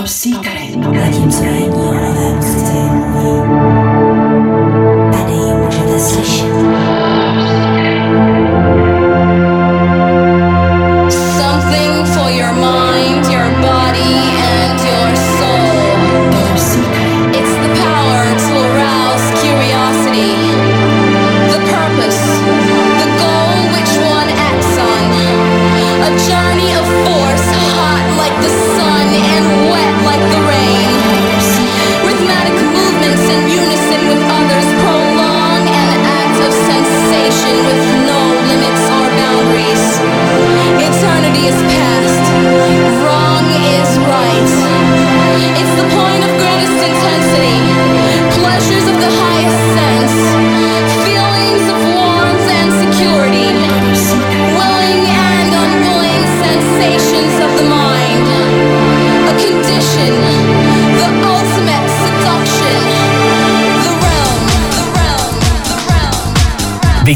Top Secret. Zatímco na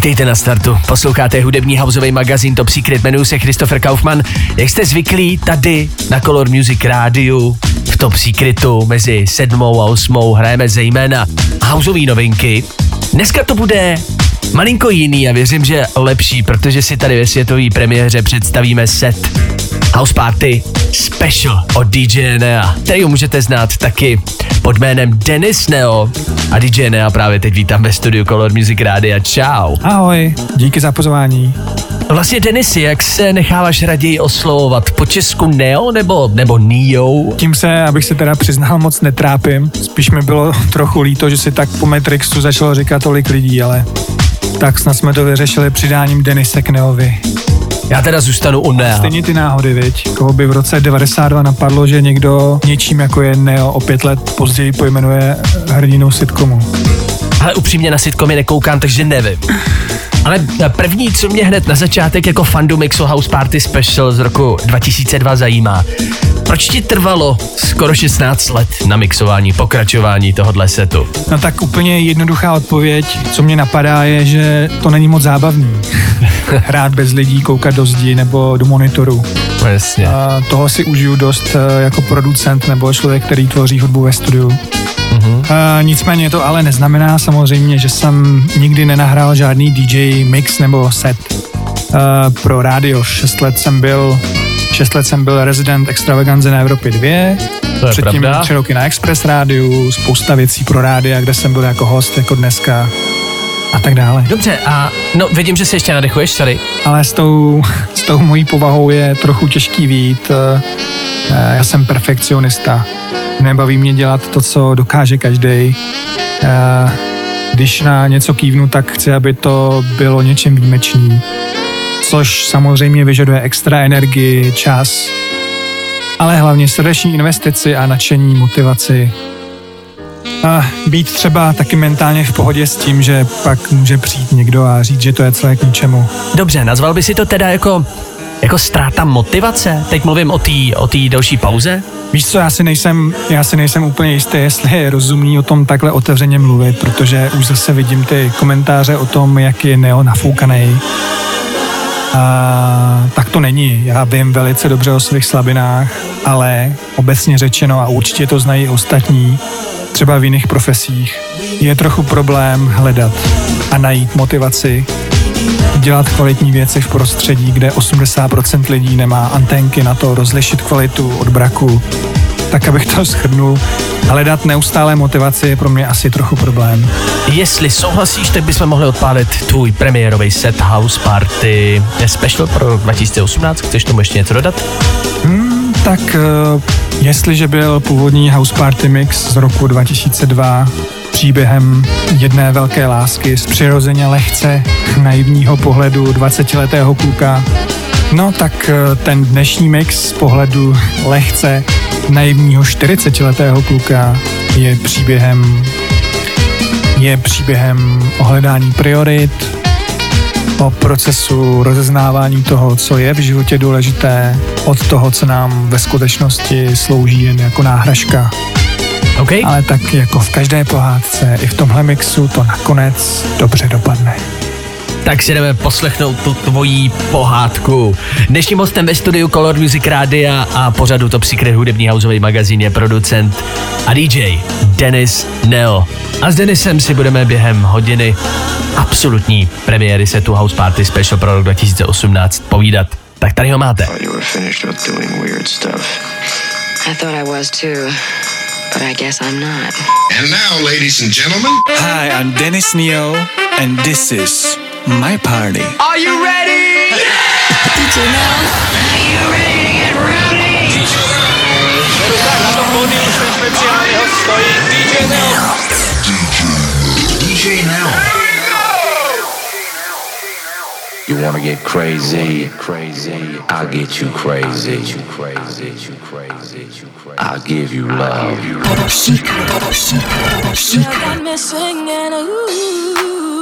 Vítejte na startu, posloucháte hudební houseový magazín Top Secret, jmenuji se Christopher Kaufman. Jak jste zvyklí, tady na Color Music Rádiu v Top Secretu mezi sedmou a osmou hrajeme zejména houseové novinky. Dneska to bude malinko jiný a věřím, že lepší, protože si tady ve světové premiéře představíme set House Party Special od DJ Nea, který můžete znát taky pod jménem Dennis Neo. A DJ Nea právě teď vítám ve studiu Color Music Rádia. Čau. Ahoj, díky za pozvání. Vlastně Denisy, jak se necháváš raději oslovovat? Po česku Neo nebo, nebo Neo? Tím se, abych se teda přiznal, moc netrápím. Spíš mi bylo trochu líto, že si tak po Matrixu začalo říkat tolik lidí, ale tak snad jsme to vyřešili přidáním Denise k Neovi. Já teda zůstanu u Nea. Stejně ty náhody, viď? Koho by v roce 92 napadlo, že někdo něčím jako je Neo o pět let později pojmenuje hrdinou sitcomu. Ale upřímně na sitcomy nekoukám, takže nevím. Ale první, co mě hned na začátek jako fandu Mixo House Party Special z roku 2002 zajímá, proč ti trvalo skoro 16 let na mixování, pokračování tohohle setu? No tak úplně jednoduchá odpověď, co mě napadá, je, že to není moc zábavný. Hrát bez lidí, koukat do zdi nebo do monitoru. Jasně. A toho si užiju dost eh, jako producent nebo člověk, který tvoří hudbu ve studiu. A nicméně to ale neznamená samozřejmě, že jsem nikdy nenahrál žádný DJ mix nebo set A pro rádio. Šest let jsem byl Šest let jsem byl rezident extravaganze na Evropě 2, To je předtím pravda. tři roky na Express rádiu, spousta věcí pro rádia, kde jsem byl jako host, jako dneska a tak dále. Dobře, a no vidím, že se ještě nadechuješ, sorry. ale s tou, s tou mojí povahou je trochu těžký vít. Eh, eh, Já jsem perfekcionista. Nebaví mě dělat to, co dokáže každý. Když na něco kývnu, tak chci, aby to bylo něčím výjimečný. Což samozřejmě vyžaduje extra energii, čas, ale hlavně srdeční investici a nadšení, motivaci. A být třeba taky mentálně v pohodě s tím, že pak může přijít někdo a říct, že to je celé k ničemu. Dobře, nazval by si to teda jako, jako ztráta motivace? Teď mluvím o té o tý další pauze? Víš co, já si nejsem, já si nejsem úplně jistý, jestli je rozumný o tom takhle otevřeně mluvit, protože už zase vidím ty komentáře o tom, jak je Neo nafoukaný. A tak to není. Já vím velice dobře o svých slabinách, ale obecně řečeno, a určitě to znají ostatní, třeba v jiných profesích, je trochu problém hledat a najít motivaci dělat kvalitní věci v prostředí, kde 80% lidí nemá antenky na to rozlišit kvalitu od braku. Tak abych to shrnul, hledat neustále motivaci je pro mě asi trochu problém. Jestli souhlasíš, tak bychom mohli odpálit tvůj premiérový set House Party Special pro 2018. Chceš tomu ještě něco dodat? Tak eh, jestliže byl původní House Party Mix z roku 2002 příběhem jedné velké lásky z přirozeně lehce naivního pohledu 20-letého kluka, no tak eh, ten dnešní mix z pohledu lehce naivního 40-letého kluka je příběhem je příběhem o hledání priorit, o procesu rozeznávání toho, co je v životě důležité, od toho, co nám ve skutečnosti slouží jen jako náhražka. OK? Ale tak jako v každé pohádce, i v tomhle mixu to nakonec dobře dopadne tak si jdeme poslechnout tu tvojí pohádku. Dnešním hostem ve studiu Color Music Rádia a pořadu Top Secret hudební houseový magazín je producent a DJ Denis Neo. A s Denisem si budeme během hodiny absolutní premiéry setu House Party Special pro rok 2018 povídat. Tak tady ho máte. But I guess I'm not. And now, ladies and gentlemen. Hi, I'm Dennis Neo, and this is my party. Are you ready? Yeah! DJ Mel, are you ready to get rowdy? DJ Mel, DJ Mel. You wanna get crazy, crazy, I'll get you crazy, you crazy, you crazy, I'll give you love. You're not missing and ooh.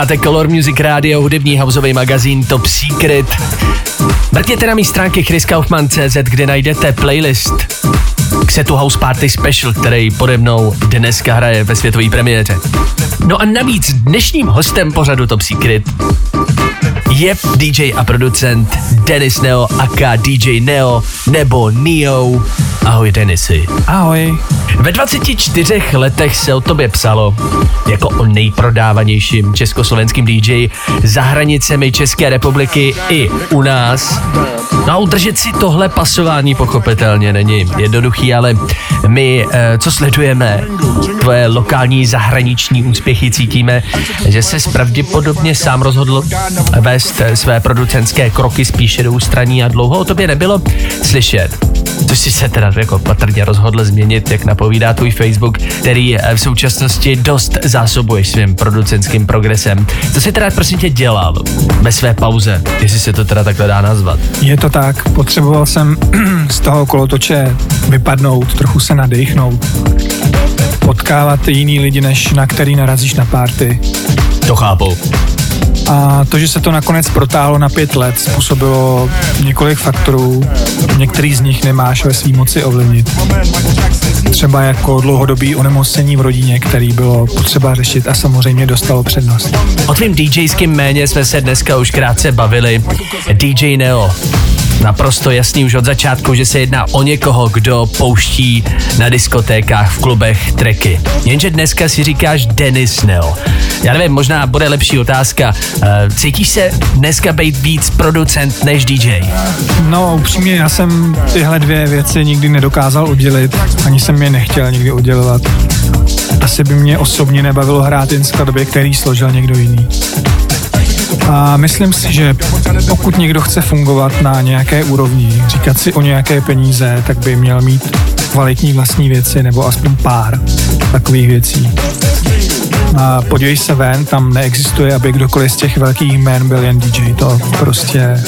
Posloucháte Color Music Radio, hudební houseový magazín Top Secret. Mrkněte na mý stránky chriskaufman.cz, kde najdete playlist k setu House Party Special, který pode mnou dneska hraje ve světové premiéře. No a navíc dnešním hostem pořadu Top Secret je DJ a producent Dennis Neo aka DJ Neo nebo Neo. Ahoj Denisy. Ahoj. Ve 24 letech se o tobě psalo jako o nejprodávanějším československým DJ za hranicemi České republiky i u nás. No a udržet si tohle pasování pochopitelně není jednoduchý, ale my, eh, co sledujeme tvoje lokální zahraniční úspěchy, cítíme, že se pravděpodobně sám rozhodl vést své producentské kroky spíše do ústraní a dlouho o tobě nebylo slyšet. Což si se teda jako patrně rozhodl změnit, jak napovídá tvůj Facebook, který v současnosti dost zásobuješ svým producentským progresem. Co jsi teda prosím tě dělal ve své pauze, jestli se to teda takhle dá nazvat? Je to tak, potřeboval jsem z toho kolotoče vypadnout, trochu se nadechnout, potkávat jiný lidi, než na který narazíš na párty. To chápu. A to, že se to nakonec protáhlo na pět let, způsobilo několik faktorů. Některý z nich nemáš ve svý moci ovlivnit. Třeba jako dlouhodobý onemocnění v rodině, který bylo potřeba řešit a samozřejmě dostalo přednost. O tvým DJským méně jsme se dneska už krátce bavili. DJ Neo naprosto jasný už od začátku, že se jedná o někoho, kdo pouští na diskotékách, v klubech treky. Jenže dneska si říkáš Dennis Neo. Já nevím, možná bude lepší otázka. Eh, cítíš se dneska být víc producent než DJ? No, upřímně, já jsem tyhle dvě věci nikdy nedokázal oddělit, ani jsem je nechtěl nikdy oddělovat. Asi by mě osobně nebavilo hrát jen skladbě, který složil někdo jiný. A myslím si, že pokud někdo chce fungovat na nějaké úrovni, říkat si o nějaké peníze, tak by měl mít kvalitní vlastní věci nebo aspoň pár takových věcí. A podívej se ven, tam neexistuje, aby kdokoliv z těch velkých jmén byl jen DJ. To prostě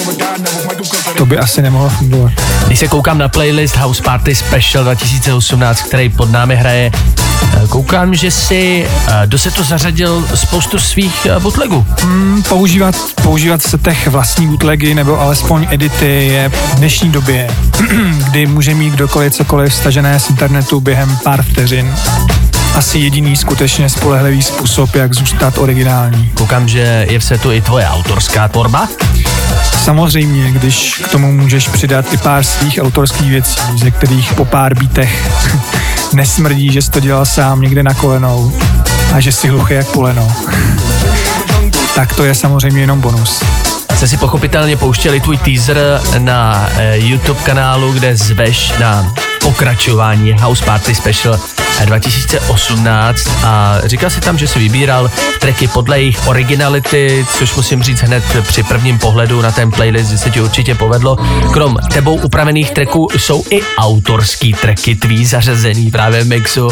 to by asi nemohlo fungovat. Když se koukám na playlist House Party Special 2018, který pod námi hraje, eh, koukám, že si eh, do setu zařadil spoustu svých eh, bootlegů. Hmm, používat, používat v setech vlastní bootlegy nebo alespoň edity je v dnešní době, kdy může mít kdokoliv cokoliv stažené z internetu během pár vteřin asi jediný skutečně spolehlivý způsob, jak zůstat originální. Koukám, že je v setu i tvoje autorská tvorba. Samozřejmě, když k tomu můžeš přidat i pár svých autorských věcí, ze kterých po pár bítech nesmrdí, že jsi to dělal sám někde na kolenou a že si hluchý jak poleno. tak to je samozřejmě jenom bonus. Jste si pochopitelně pouštěli tvůj teaser na eh, YouTube kanálu, kde zveš na pokračování House Party Special 2018 a říkal si tam, že si vybíral tracky podle jejich originality, což musím říct hned při prvním pohledu na ten playlist, že se ti určitě povedlo. Krom tebou upravených tracků jsou i autorský tracky tvý zařazený právě v mixu.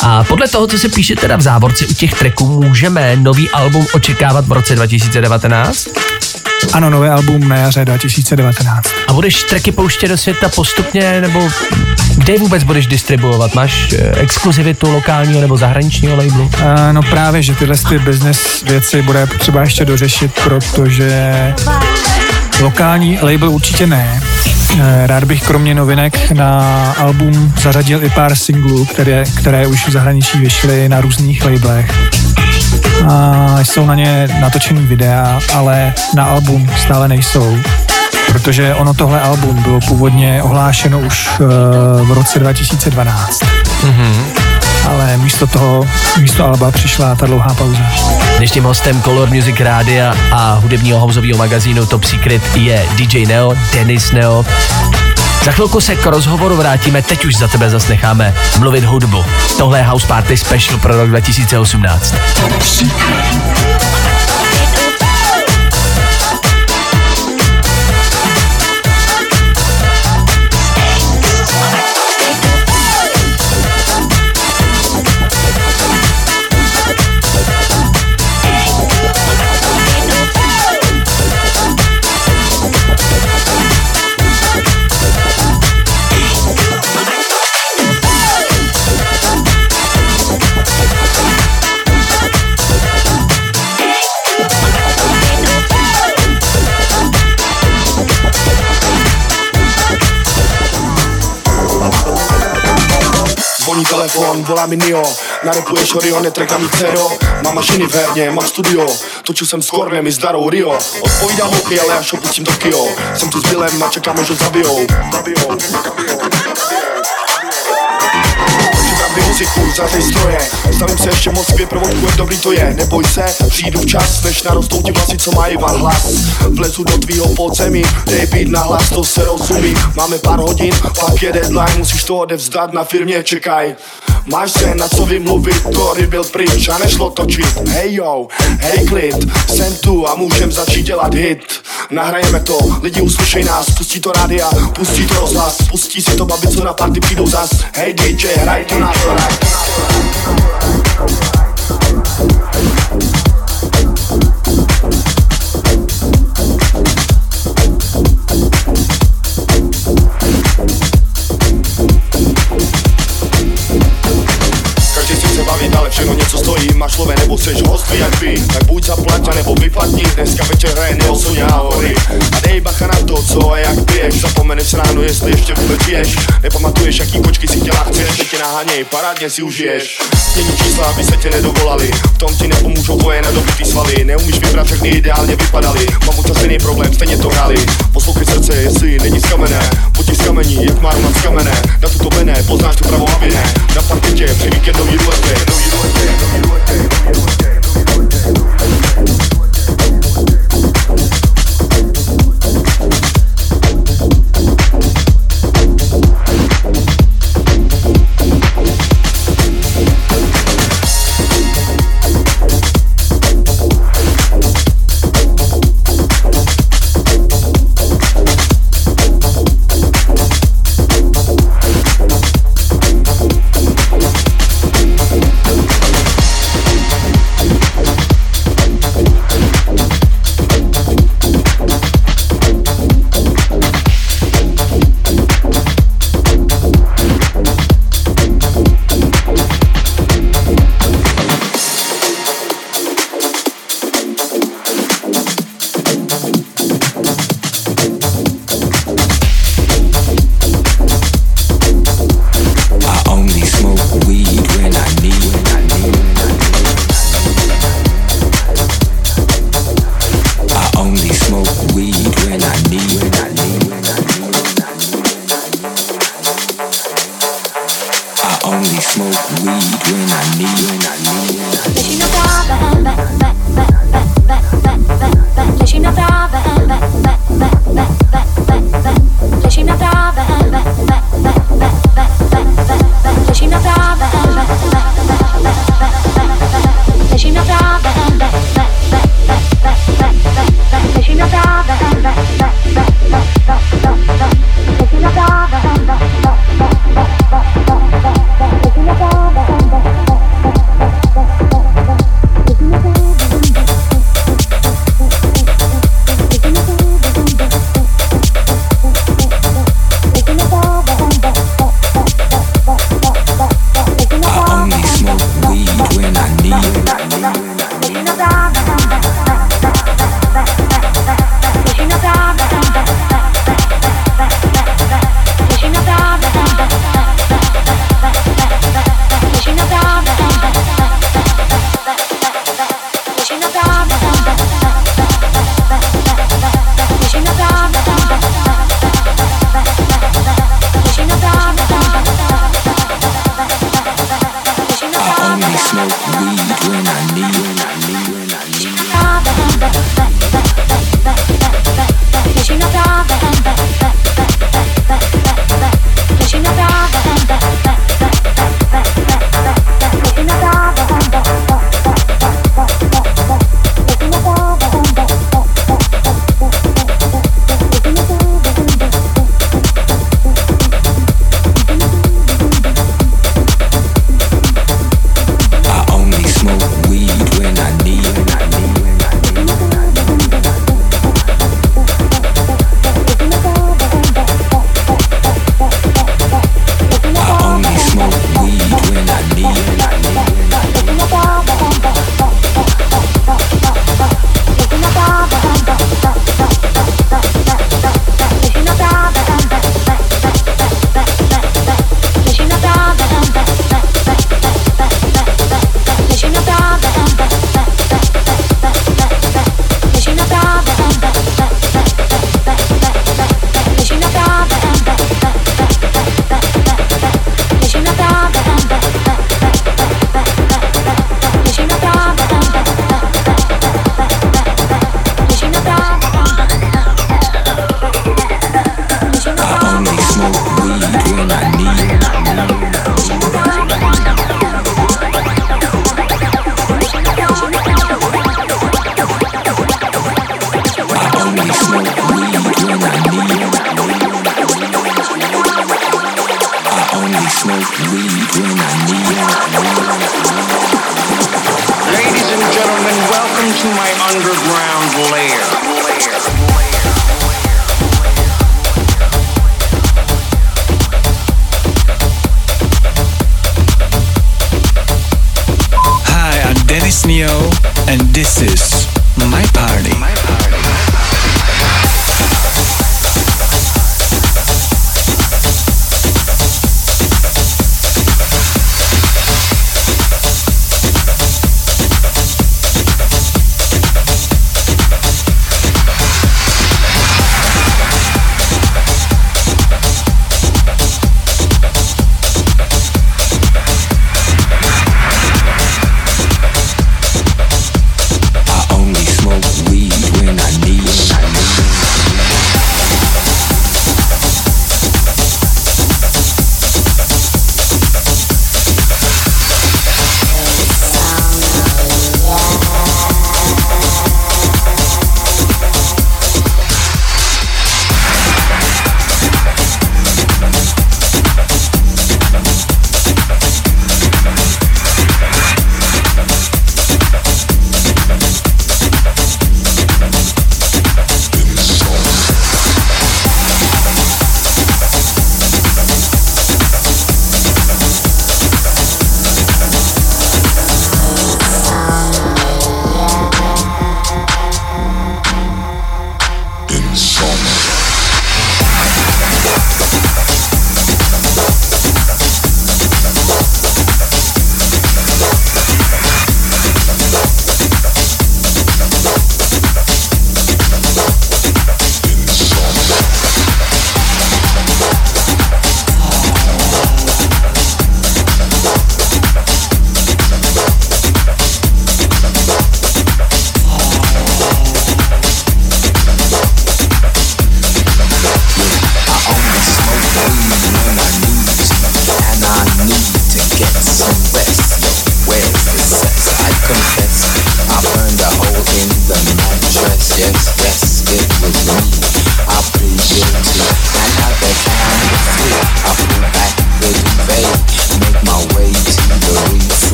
A podle toho, co se píše teda v závorce u těch tracků, můžeme nový album očekávat v roce 2019? Ano, nové album na jaře 2019. A budeš tracky pouštět do světa postupně, nebo kde vůbec budeš distribuovat? Máš eh, exkluzivitu lokálního nebo zahraničního labelu? Uh, no právě, že tyhle ty business věci bude potřeba ještě dořešit, protože lokální label určitě ne. Eh, rád bych kromě novinek na album zařadil i pár singlů, které, které už v zahraničí vyšly na různých labelech a jsou na ně natočený videa, ale na album stále nejsou protože ono tohle album bylo původně ohlášeno už uh, v roce 2012. Mm-hmm. Ale místo toho, místo alba přišla ta dlouhá pauza. Dnešním hostem Color Music Rádia a hudebního houseového magazínu Top Secret je DJ Neo, Dennis Neo. Za chvilku se k rozhovoru vrátíme, teď už za tebe zase necháme mluvit hudbu. Tohle je House Party Special pro rok 2018. telefon, volá mi Nio. Narepuješ Orion, netreka mi cero. Mám mašiny v herně, mám studio. Točil jsem s Kornem i s Darou Rio. Odpovídám holky, ale až opustím Tokio. Jsem tu s Billem a čekám, ho zabijou Zabijou, zabijou muziku za ty stroje. Stavím se ještě moc svě provodku, jak dobrý to je. Neboj se, přijdu včas, než narostou ti vlasy, co mají van hlas. Vlezu do tvýho podzemí, dej být na hlas, to se rozumí. Máme pár hodin, pak je deadline, musíš to odevzdat na firmě, čekaj. Máš se na co vymluvit, Tory byl pryč a nešlo točit. Hej jo, hej klid, jsem tu a můžem začít dělat hit Nahrajeme to, lidi uslyšej nás, pustí to rádia, pustí to rozhlas. Pustí si to babi, co na party přijdou zas. Hej DJ, hraj to na to, hraj to na to Seš host VIP Tak buď zaplať a nebo vyplatni. Dneska večer hraje Nelson hory A dej bacha na to, co a jak piješ Zapomeneš ráno, jestli ještě vůbec žiješ Nepamatuješ, jaký kočky si těla chceš. Teď tě naháněj, parádně si užiješ. Mění čísla, aby se tě nedovolali. V tom ti nepomůžou tvoje nadobitý svaly. Neumíš vybrat, všechny ideálně vypadaly Mám už problém, stejně to hráli. Poslouchej srdce, jestli není skamené Poti z kamení, jak má z kamené Na tuto bené, poznáš tu pravou a Na parketě, při víkendový rulety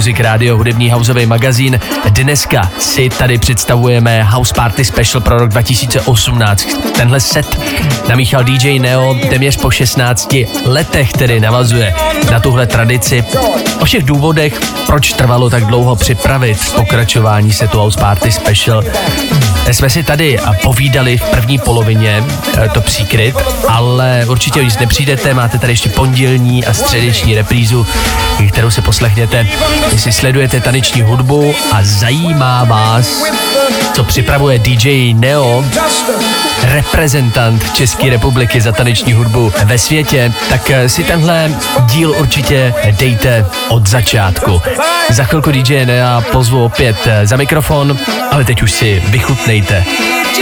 Music Radio, hudební houseový magazín. Dneska si tady představujeme House Party Special pro rok 2018. Tenhle set namíchal DJ Neo téměř po 16 letech, který navazuje na tuhle tradici. O všech důvodech, proč trvalo tak dlouho připravit pokračování setu House Party Special, jsme si tady povídali v první polovině, eh, to příkryt, ale určitě o nic nepřijdete, máte tady ještě pondělní a středeční reprízu, kterou si poslechněte, jestli sledujete taneční hudbu a zajímá vás, co připravuje DJ Neo, reprezentant České republiky za taneční hudbu ve světě, tak eh, si tenhle díl určitě dejte od začátku. Za chvilku DJ Nea pozvu opět eh, za mikrofon, ale teď už si vychutnejte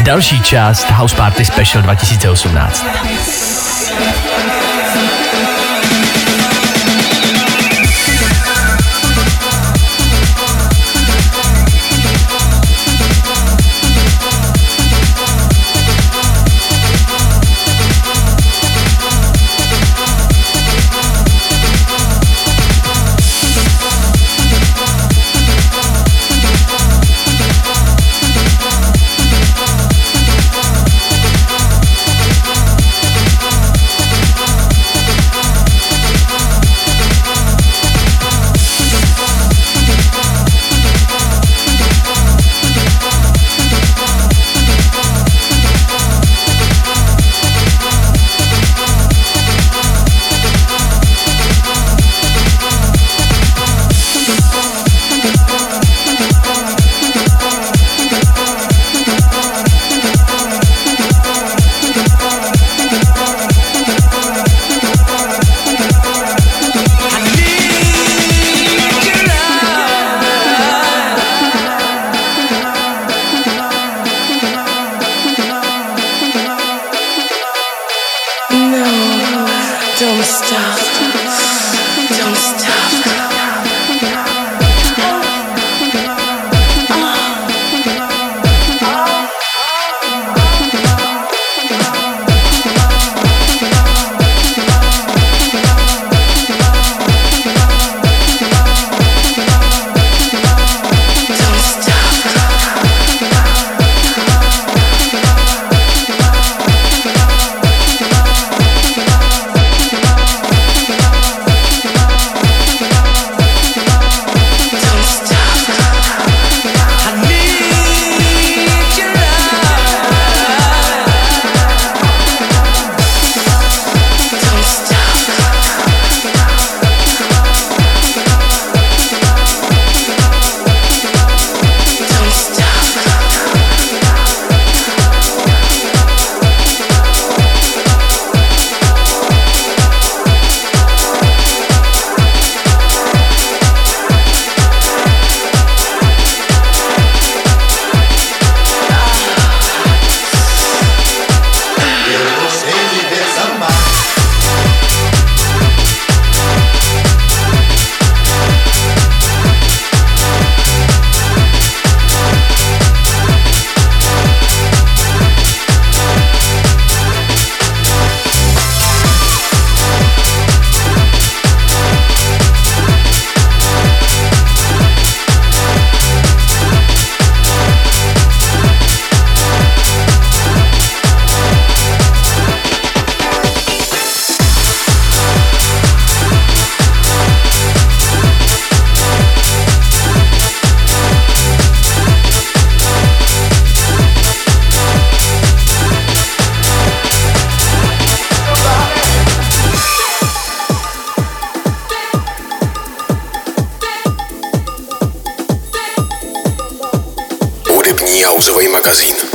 další část House Party Special 2018. бронзовый магазин.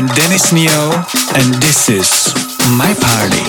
I'm Dennis Neo, and this is my party.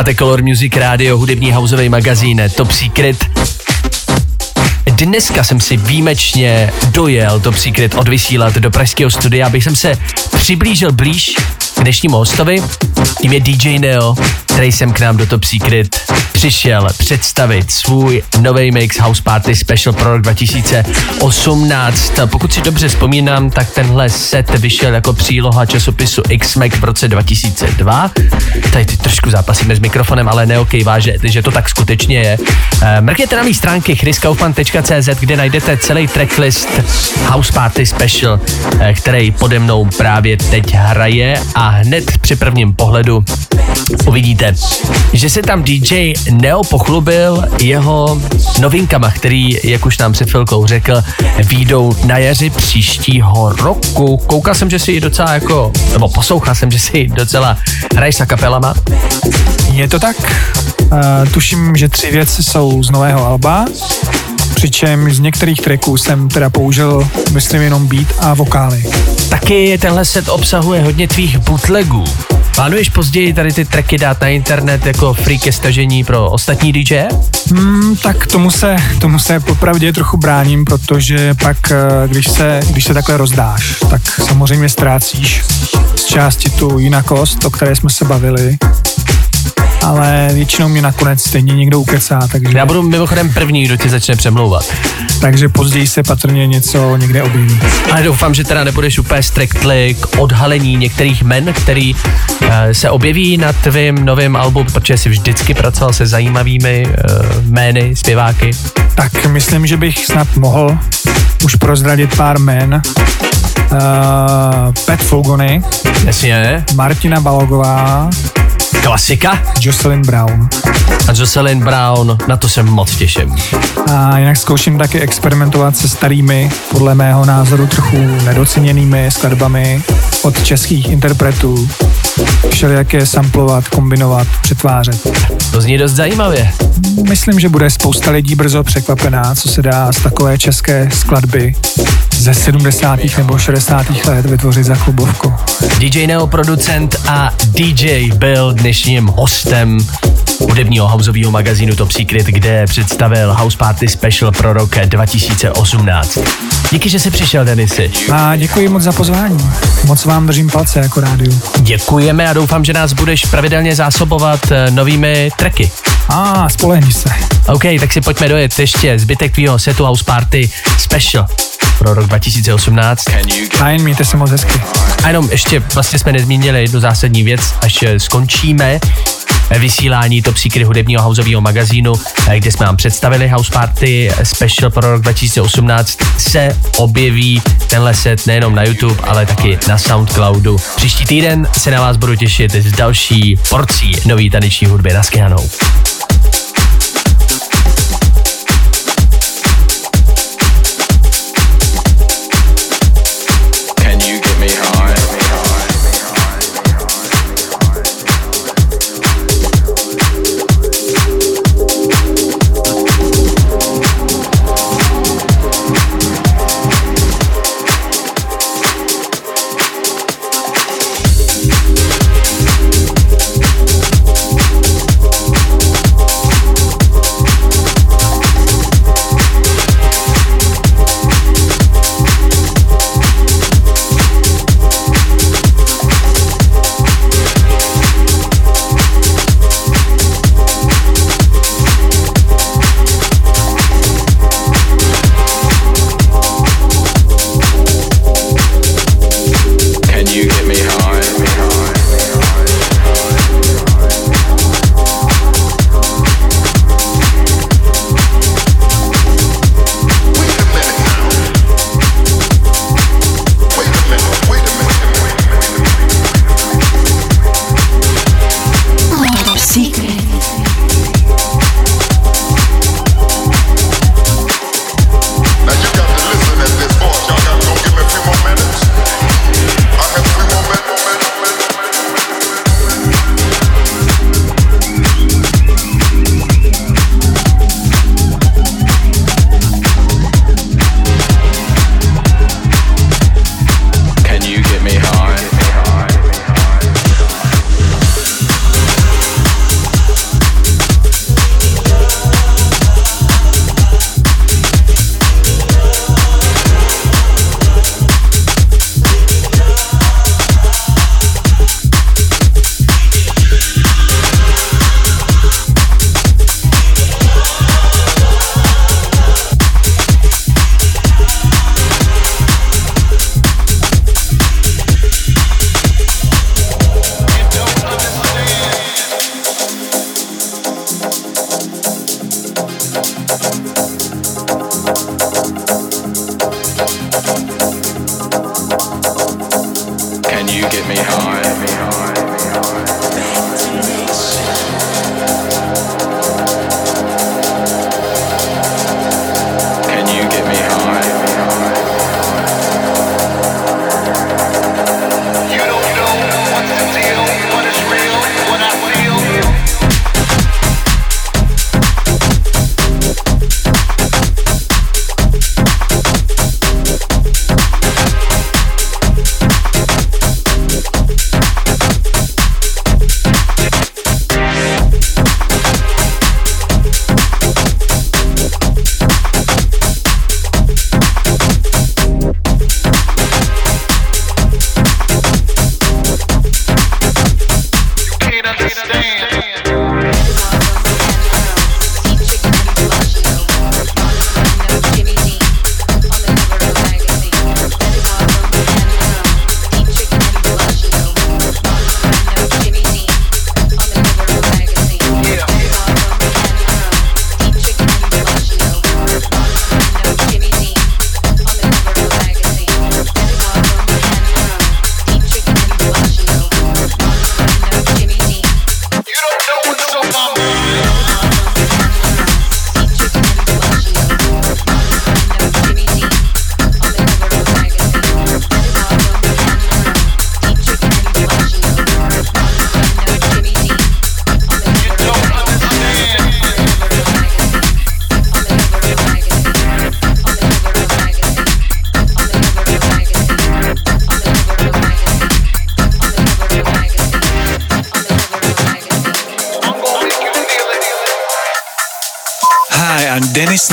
Posloucháte Color Music Radio, hudební houseový magazín Top Secret. Dneska jsem si výjimečně dojel Top Secret odvysílat do pražského studia, abych jsem se přiblížil blíž k dnešnímu hostovi. Tím je DJ Neo, který jsem k nám do Top Secret přišel představit svůj nový mix House Party Special pro rok 2018. Pokud si dobře vzpomínám, tak tenhle set vyšel jako příloha časopisu X-Mac v roce 2002. Tady ty trošku zápasíme s mikrofonem, ale neokejvá, že, že to tak skutečně je. Eh, mrkněte na mý stránky chriskaufman.cz, kde najdete celý tracklist House Party Special, eh, který pode mnou právě teď hraje a hned při prvním pohledu uvidíte, že se tam DJ Neo pochlubil jeho novinkama, který, jak už nám před chvilkou řekl, výjdou na jaři příštího roku. Koukal jsem, že si docela jako, nebo poslouchal jsem, že si docela hraješ sa kapelama. Je to tak. Uh, tuším, že tři věci jsou z nového alba, přičemž z některých tracků jsem teda použil, myslím, jenom beat a vokály. Taky tenhle set obsahuje hodně tvých bootlegů. Plánuješ později tady ty tracky dát na internet jako free ke stažení pro ostatní DJ? Hmm, tak tomu se, tomu se popravdě trochu bráním, protože pak, eh, když se, když se takhle rozdáš, tak samozřejmě ztrácíš z části tu jinakost, o které jsme se bavili, ale většinou mě nakonec stejně někdo ukecá, takže... Já budu mimochodem první, kdo tě začne přemlouvat. Takže později se patrně něco někde objeví. Ale doufám, že teda nebudeš úplně strictly k odhalení některých men, který uh, se objeví na tvém novém albu, protože jsi vždycky pracoval se zajímavými uh, jmény, zpěváky. Tak myslím, že bych snad mohl už prozradit pár jmen. Uh, Pet Fogony. Jasně. Martina Balogová. Klasika. Jocelyn Brown. A Jocelyn Brown, na to se moc těším. A jinak zkouším taky experimentovat se starými, podle mého názoru trochu nedoceněnými skladbami od českých interpretů. Všelijaké samplovat, kombinovat, přetvářet. To zní dost zajímavě. Myslím, že bude spousta lidí brzo překvapená, co se dá z takové české skladby ze 70. nebo 60. let vytvořit za klubovku. DJ Neo, producent a DJ byl dnešním hostem hudebního houseového magazínu Top Secret, kde představil House Party Special pro rok 2018. Díky, že jsi přišel, Denisy. A děkuji moc za pozvání. Moc vám držím palce jako rádiu. Děkujeme a doufám, že nás budeš pravidelně zásobovat eh, novými tracky. A, ah, spolehni se. OK, tak si pojďme dojet ještě zbytek tvýho setu House Party Special pro rok 2018. Fajn, mějte se moc hezky. A jenom ještě vlastně jsme nezmínili jednu zásadní věc, až eh, skončíme vysílání Top Secret hudebního houseového magazínu, eh, kde jsme vám představili House Party Special pro rok 2018, se objeví tenhle set nejenom na YouTube, ale taky na Soundcloudu. Příští týden se na vás budu těšit s další porcí nový taneční hudby na.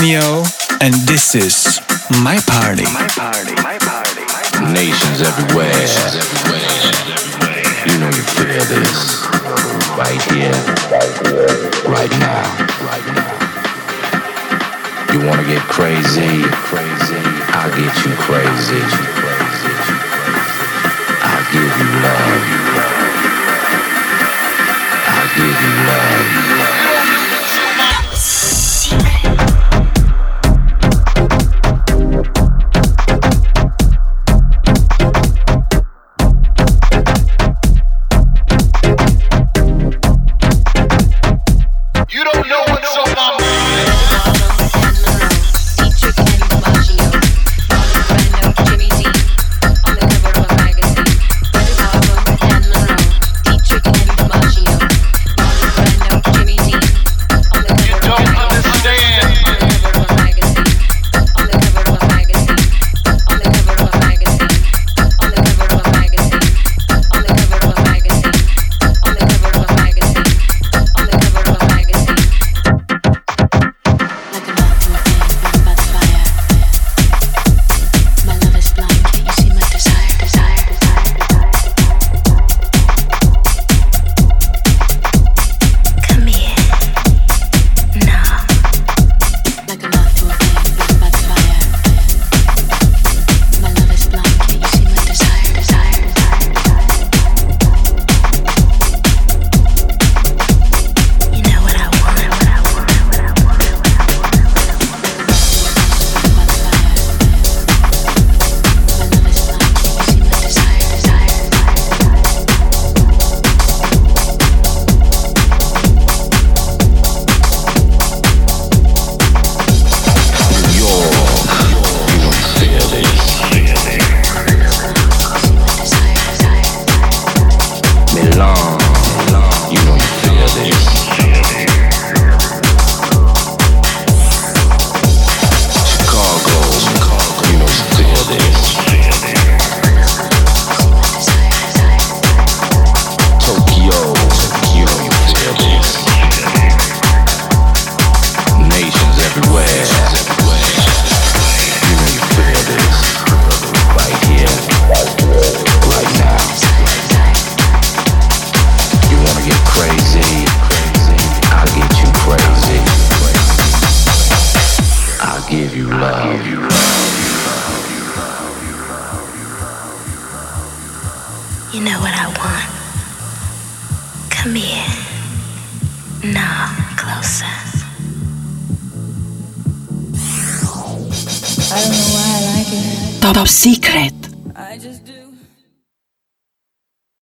Neo, and this is my party. My party. My party. my party. Nations everywhere. You know you feel this right here, right now, right now. You wanna get crazy, crazy? I'll get you crazy. I'll give you love. I'll give you love.